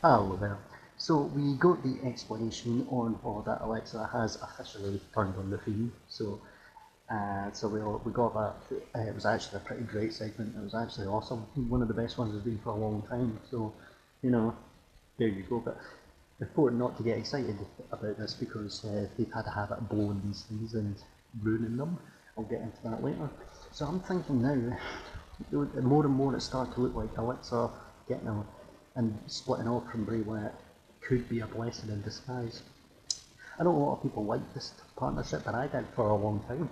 Hello there. So we got the explanation on oh, that Alexa has officially turned on the Fiend. So uh, so we we got that. Uh, it was actually a pretty great segment. It was actually awesome. One of the best ones it's been for a long time. So you know, there you go. But important not to get excited about this because uh, they've had a habit of blowing these things and ruining them. I'll get into that later. So I'm thinking now, more and more it starts to look like Alexa getting a, and splitting off from Bray Wyatt could be a blessing in disguise. I know a lot of people like this partnership, and I did for a long time.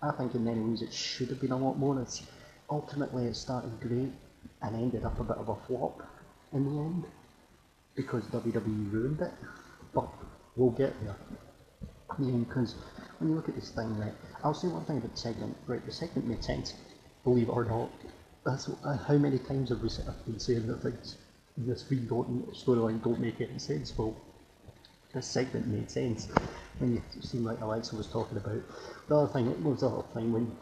I think in many ways it should have been a lot more. It's, ultimately, it started great and ended up a bit of a flop in the end because WWE ruined it. But we'll get there. Yeah, because when you look at this thing, right, I'll say one thing about the segment. Right, the segment made sense, believe it or not. That's how many times have we been saying that things in this Green storyline don't make any sense. Well, this segment made sense when you seem like Alexa was talking about. The other thing, was the other thing when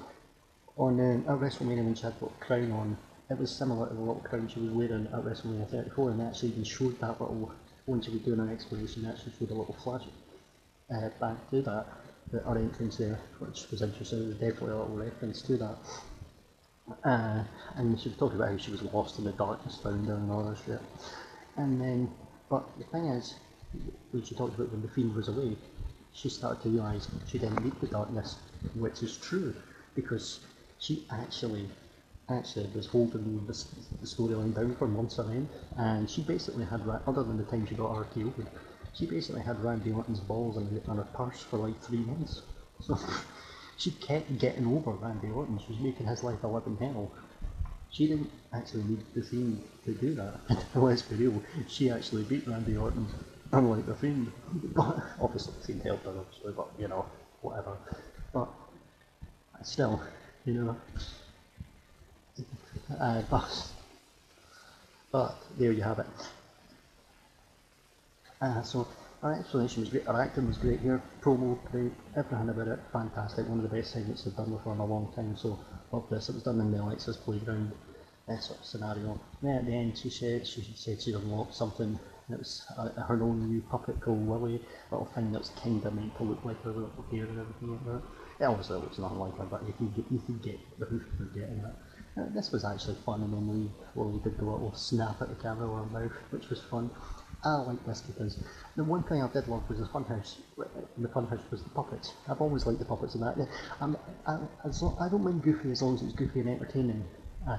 on um, at WrestleMania when she had the crown on, it was similar to the little crown she was wearing at WrestleMania 34, and actually even showed that little when she was doing an explanation. Actually showed a little flash uh, back to that, the, our entrance there, which was interesting. It was definitely a little reference to that. Uh, and she was talking about how she was lost in the darkness found her and all that shit. And then, but the thing is, when she talked about when the fiend was away, she started to realise she didn't need the darkness, which is true, because she actually actually was holding the storyline down for months on end, and she basically had, other than the time she got RKO, she basically had Randy Orton's balls in her purse for like three months. So she kept getting over Randy Orton. She was making his life a living hell. She didn't actually need the Fiend to do that. let's be real, she actually beat Randy Orton, unlike the Fiend. But obviously the Fiend helped her, obviously, but you know, whatever. But still, you know, uh, but, but there you have it. Uh, so our explanation was great, our acting was great here, promo great, everything about it fantastic, one of the best segments they've done before in a long time, so love this. It was done in the Alexa's playground uh, sort of scenario. Then at the end she said she said she'd unlocked something and it was uh, her own new puppet called Lilly, little thing that's kinda meant to look like her little hair and everything like that. It obviously looks nothing like her, but you can get you can get the hoof of getting it. Uh, this was actually fun and then we well, we did the little snap at the camera with mouth, which was fun. I like this because the one thing I did love was the funhouse. The funhouse was the puppets. I've always liked the puppets in that. I, I, I don't mind Goofy as long as it's goofy and entertaining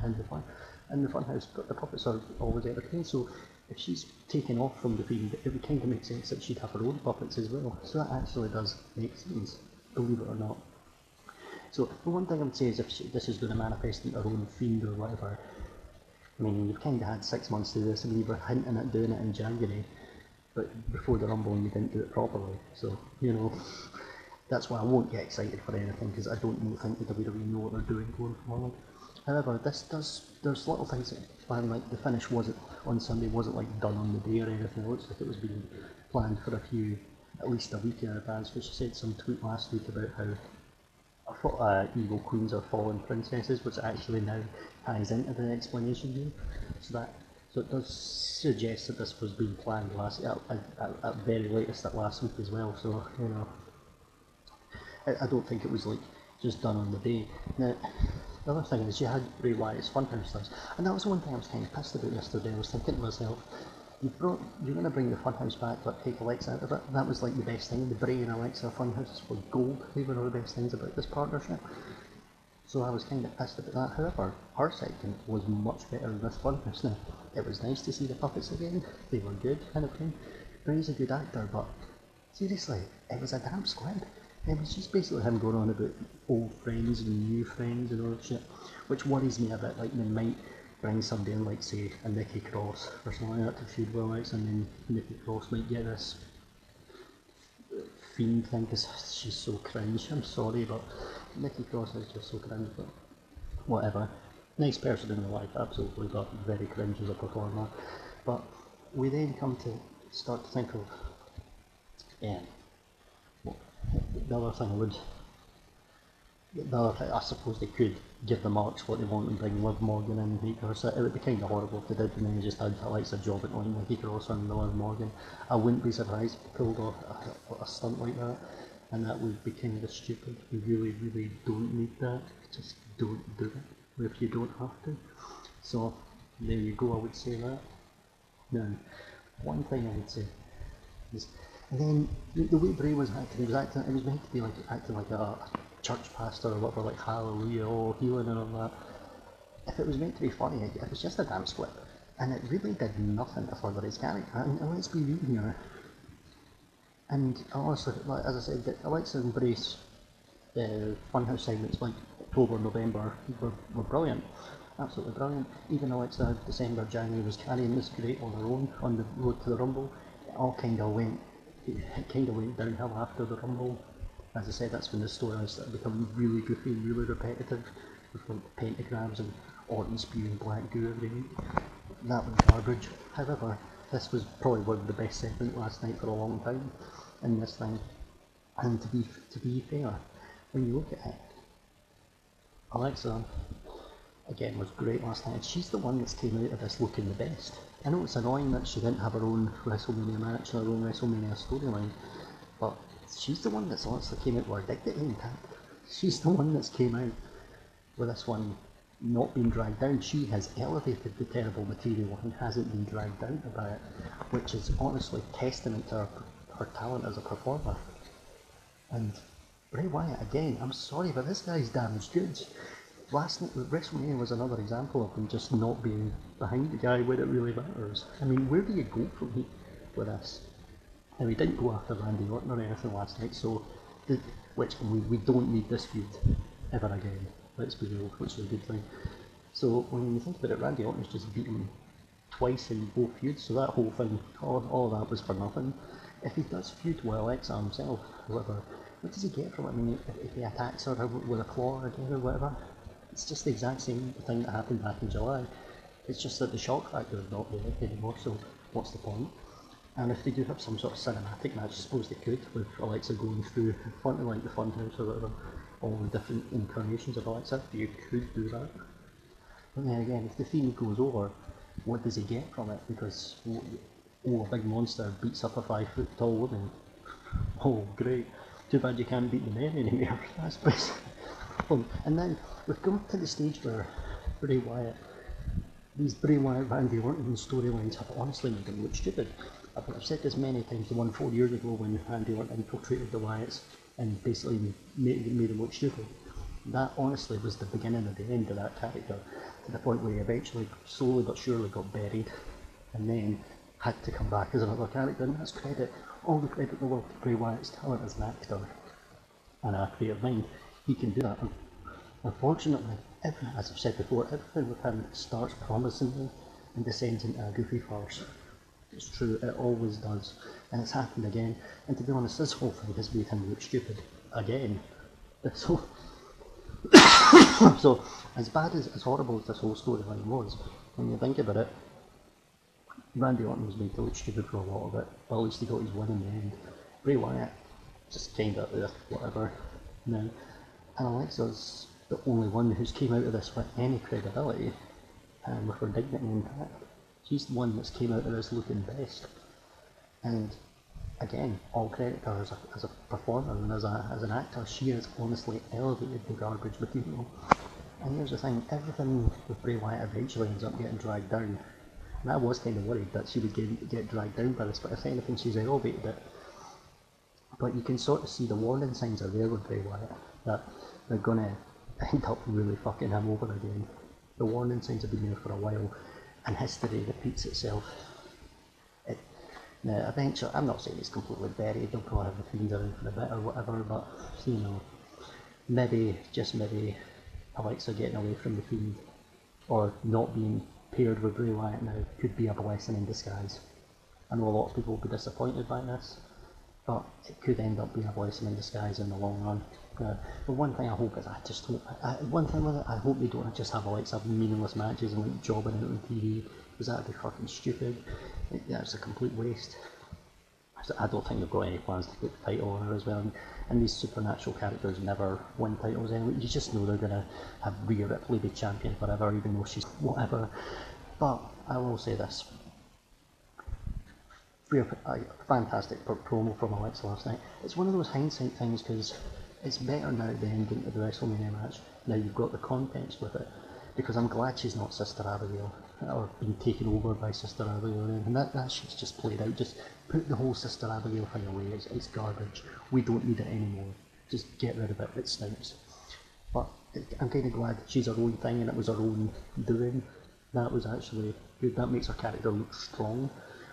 in the fun. In the funhouse, but the puppets are always entertaining. So if she's taken off from the Fiend, it would kind of make sense that she'd have her own puppets as well. So that actually does make sense, believe it or not. So the one thing I would say is if she, this is going to manifest into her own fiend or whatever, I mean, you've kind of had six months to do this, and you were hinting at doing it in January, but before the Rumble, you didn't do it properly. So, you know, that's why I won't get excited for anything, because I don't think the WWE know what they're doing going forward. However, this does, there's little things that plan, like the finish wasn't on Sunday, wasn't like done on the day or anything, it looks like it was being planned for a few, at least a week in advance, which she said some tweet last week about how uh, evil queens or fallen princesses, which actually now ties into the explanation here. So that so it does suggest that this was being planned last at, at, at very latest at last week as well. So you know, I, I don't think it was like just done on the day. Now, the other thing is you had Bray Wyatt's Funhouse list, and that was one thing I was kind of pissed about yesterday. I was thinking to myself, you brought, you're going to bring the Funhouse back, but take Alexa out of it. That was like the best thing. The Bray and Alexa Funhouse were gold. They were all the best things about this partnership. So I was kind of pissed about that. However, her segment was much better than this funhouse Now, it was nice to see the puppets again. They were good, kind of thing. Bray's a good actor, but seriously, it was a damn squid. It was just basically him going on about old friends and new friends and all that shit, which worries me a bit. Like they might bring somebody in, like say a Nikki Cross or something like that to feud with Alex, and then Nikki Cross might get this fiend thing because she's so cringe. I'm sorry, but Nikki Cross is just so cringe, but whatever. Nice person in real life, absolutely, but very cringe as a performer. But we then come to start to think of, yeah, the other thing I would the thing, I suppose they could give the marks what they want and bring Liv Morgan in and her. It would be kind of horrible if they did and then they just had Alexa Job at on Nikki Cross and Liv Morgan. I wouldn't be surprised if pulled off a, a stunt like that and that would be kind of stupid. We really, really don't need that. Just don't do it if you don't have to. So there you go, I would say that. Now, one thing I would say is, and then the, the way Bray was acting, he was acting, it was meant to be like acting like a church pastor or whatever, like hallelujah, oh, healing and all that. If it was meant to be funny, it was just a damn squib. And it really did nothing to further his character. And, and let's be real here. And honestly, like, as I said, the Alexa and Bray's uh, Funhouse segments like October, November were, were brilliant. Absolutely brilliant. Even Alexa, December, January was carrying this great on her own on the road to the Rumble. It all kind of went, it kind of went downhill after the Rumble. As I said, that's when the story started becoming really goofy and really repetitive, with pentagrams and Orton spewing black goo every week. That was garbage. However, this was probably one of the best segments last night for a long time in this thing. And to be to be fair, when you look at it, Alexa again was great last night. She's the one that's came out of this looking the best. I know it's annoying that she didn't have her own WrestleMania match or her own WrestleMania storyline, but she's the one that's honestly came out with dignity intact. She's the one that's came out with this one not being dragged down. She has elevated the terrible material and hasn't been dragged down about it, which is honestly testament to her, her talent as a performer. And Bray Wyatt again, I'm sorry, but this guy's damaged goods. Last night, WrestleMania was another example of him just not being behind the guy where it really matters. I mean, where do you go from here with this? Now, we didn't go after Randy Orton or anything last night, so the, which we, we don't need this feud ever again. Let's be real, which is a good thing. So when you think about it, Randy Orton's just beaten twice in both feuds, so that whole thing, all, all that was for nothing. If he does feud with Alexa himself, whatever, what does he get from it? I mean, if, if he attacks her with a claw again or whatever, it's just the exact same thing that happened back in July. It's just that the shock factor is not there anymore, so what's the point? And if they do have some sort of cinematic match, I suppose they could, with Alexa going through fun, like the Funhouse or whatever, all the different incarnations of Alexa, you could do that. But then again, if the Fiend goes over, what does he get from it? Because, oh, oh a big monster beats up a five foot tall woman. Oh, great. Too bad you can't beat the men anymore. That's basically. And then we've come to the stage where Bray Wyatt, these Bray Wyatt Randy Orton storylines have honestly made him look stupid. I've, I've said this many times, the one four years ago when Randy Orton infiltrated the Wyatts and basically made, made him look stupid. That honestly was the beginning of the end of that character, to the point where he eventually, slowly but surely, got buried, and then had to come back as another character. And that's credit, all the credit in the world to Bray Wyatt's talent as an actor and a creative mind. He can do that. Unfortunately, every, as I've said before, everything with him starts promisingly and descends into a goofy farce. It's true, it always does. And it's happened again. And to be honest, this whole thing has made him look stupid again. So, so as bad as, as horrible as this whole storyline was, when you think about it, Randy Orton was made to look stupid for a lot of it, but at least he got his win in the end. Bray Wyatt, just kind of uh, whatever. Now, and Alexa's the only one who's came out of this with any credibility and with her dignity intact. She's the one that's came out of this looking best. And again, all credit to her as a, as a performer and as, a, as an actor, she has honestly elevated the garbage material. And here's the thing, everything with Bray Wyatt eventually ends up getting dragged down. And I was kind of worried that she would get, get dragged down by this, but if anything, she's elevated it. But you can sort of see the warning signs are there with Bray Wyatt, that they're going to end up really fucking him over again. The warning signs have been there for a while, and history repeats itself. It, now, eventually, I'm not saying it's completely buried, they'll probably have the things around for a bit or whatever, but, you know, maybe, just maybe, Alexa getting away from the Fiend, or not being paired with Bray Wyatt now, could be a blessing in disguise. I know a lot of people will be disappointed by this, but it could end up being a blessing in disguise in the long run. Uh, but one thing I hope is I just hope I, one thing with it I hope they don't just have like some meaningless matches and like jobbing out on TV because that'd be fucking stupid. It, that's a complete waste. I don't think they've got any plans to put the title on her as well. And, and these supernatural characters never win titles anyway. You just know they're gonna have Rhea Ripley be champion forever, even though she's whatever. But I will say this: fantastic promo from Alexa last night. It's one of those hindsight things because it's better now the ending of the WrestleMania match. Now you've got the context with it. Because I'm glad she's not Sister Abigail or been taken over by Sister Abigail or anything. That that shit's just played out. Just put the whole Sister Abigail thing away. It's, it's garbage. We don't need it anymore. Just get rid of it. It stinks. But I'm kind of glad she's her own thing and it was her own doing. That was actually good. That makes her character look strong,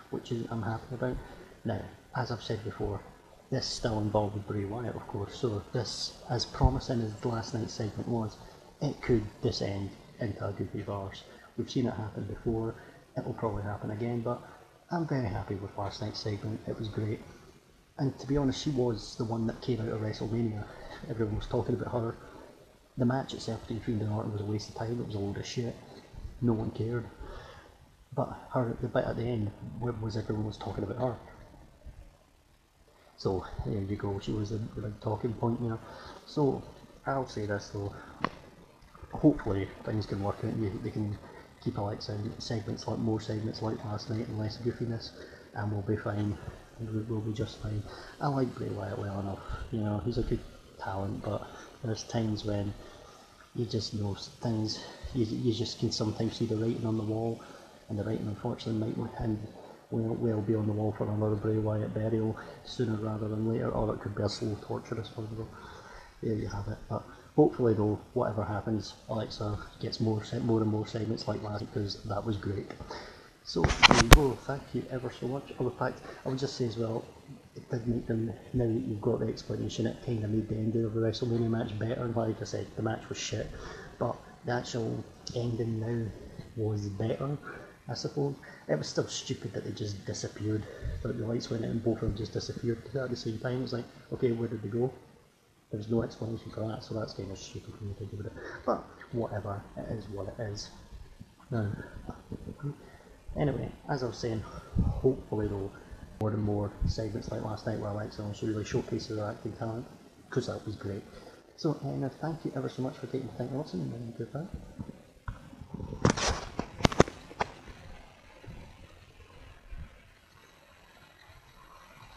which is I'm happy about. Now, as I've said before, this still involved Bray Wyatt, of course. So this, as promising as last night's segment was, it could descend into a goofy farce. We've seen it happen before. It will probably happen again, but I'm very happy with last night's segment. It was great. And to be honest, she was the one that came out of WrestleMania. Everyone was talking about her. The match itself between Fiend and Orton was a waste of time. It was a load of shit. No one cared. But her, the bit at the end, was everyone was talking about her. So there you go. She was the big talking point, know. So I'll say this though. Hopefully things can work out. They can keep Alexa in segments like more segments like last night and less goofiness, and we'll be fine. We'll be just fine. I like Bray Wyatt well enough. You know, he's a good talent, but there's times when you just know things. You, you just can sometimes see the writing on the wall, and the writing unfortunately might and will will be on the wall for another Bray Wyatt burial sooner rather than later, oh, or it could be a slow, torturous one. There you have it. But hopefully, though, whatever happens, Alexa gets more more and more segments like last because that was great. So there you go. Thank you ever so much. Oh, in fact, I would just say as well, it did make them now that you've got the explanation. It kind of made the ending of the WrestleMania match better. And Like I said, the match was shit, but the actual ending now was better. I suppose it was still stupid that they just disappeared. But the lights went out and both of them just disappeared at the same time. It's like, okay, where did they go? There was no explanation for that, so that's kind of stupid when you think about it. But whatever, it is what it is. Now, anyway, as I was saying, hopefully though, more and more segments like last night where Alexa also really showcases her acting talent, because that was great. So, thank you ever so much for taking the time to listen, and goodbye.